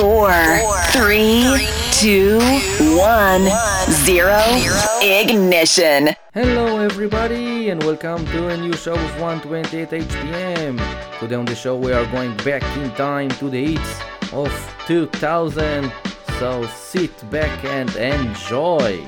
Four, three, two, one, zero. Ignition. Hello, everybody, and welcome to a new show of 128 HPM. Today on the show, we are going back in time to the hits of 2000. So sit back and enjoy.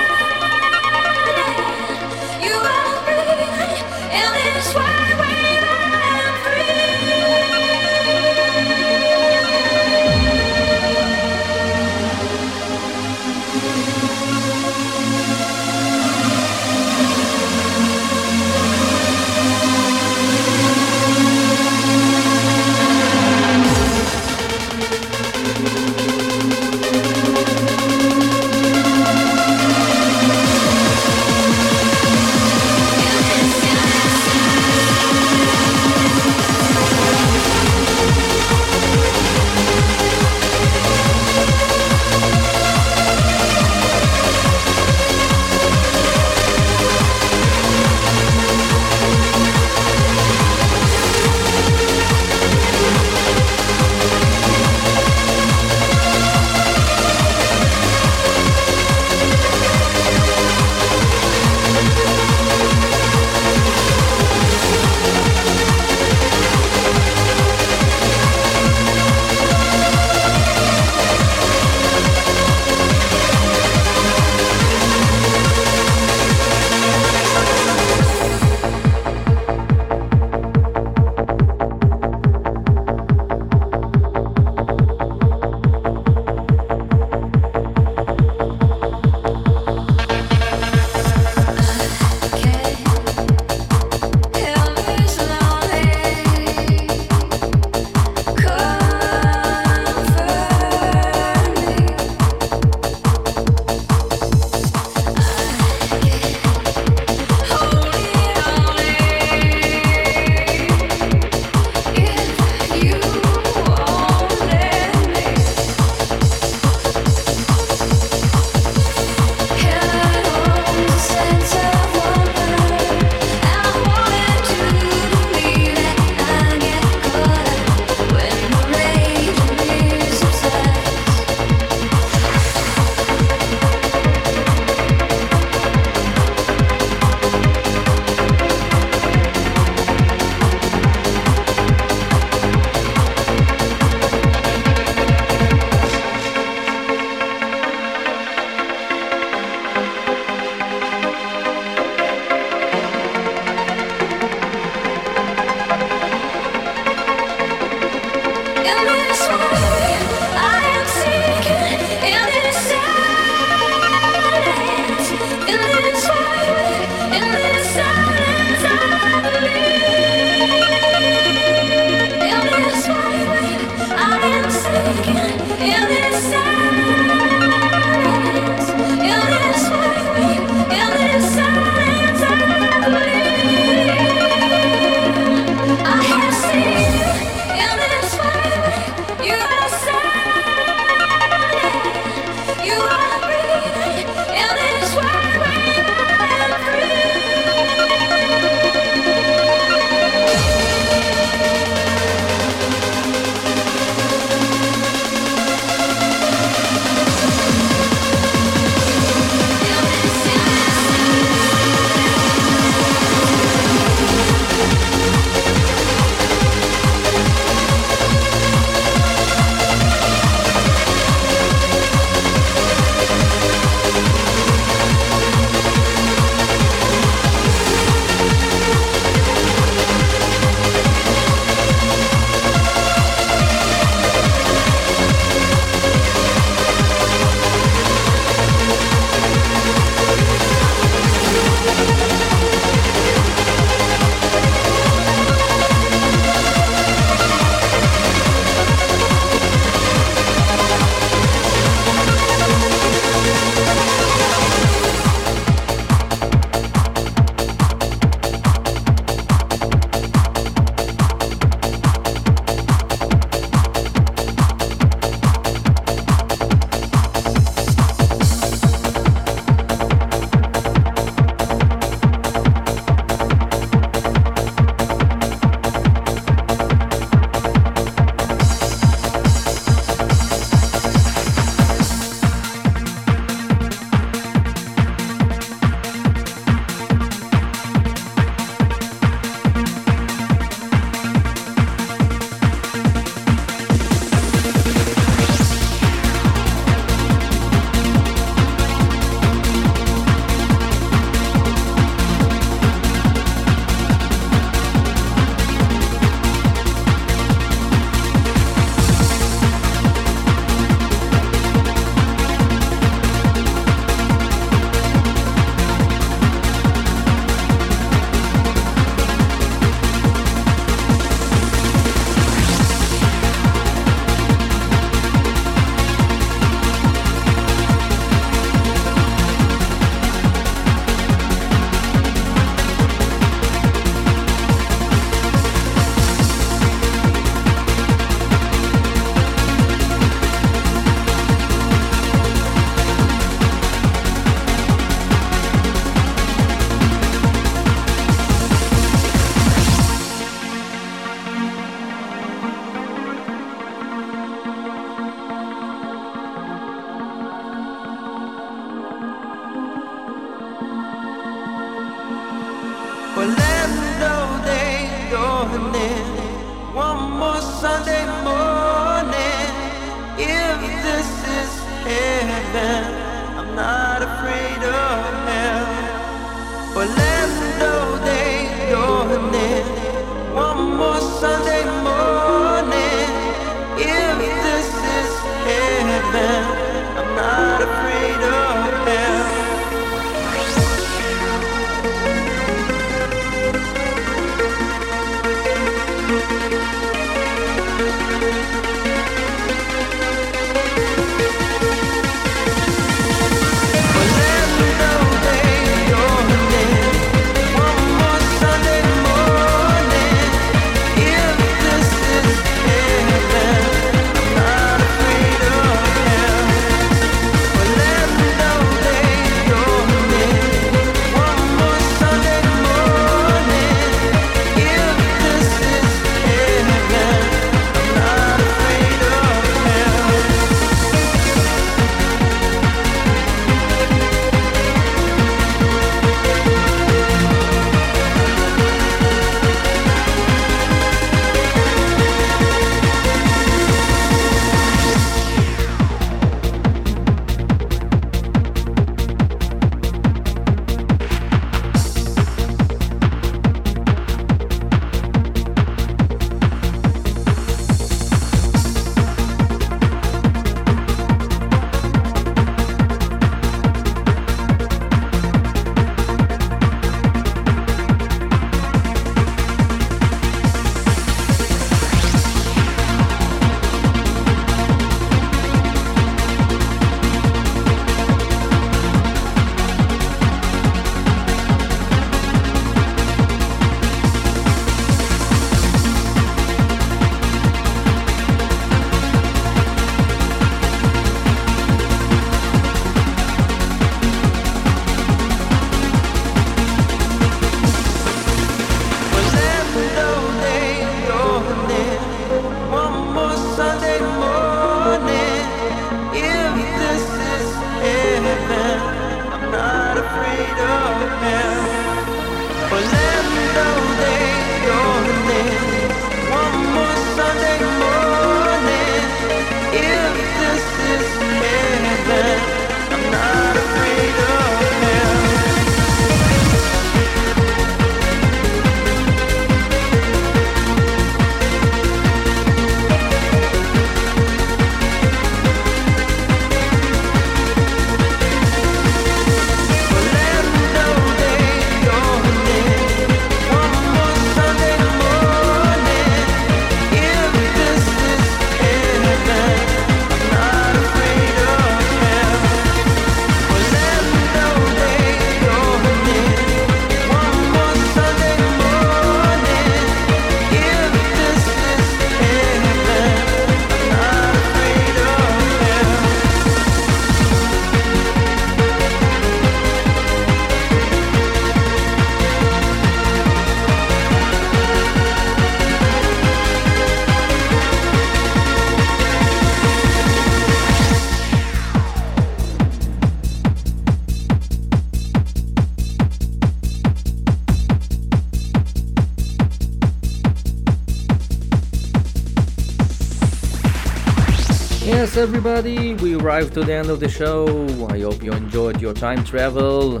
Everybody, we arrived to the end of the show. I hope you enjoyed your time travel.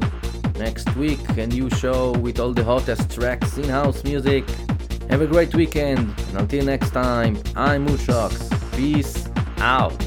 Next week, a new show with all the hottest tracks in house music. Have a great weekend, and until next time, I'm Mushox. Peace out.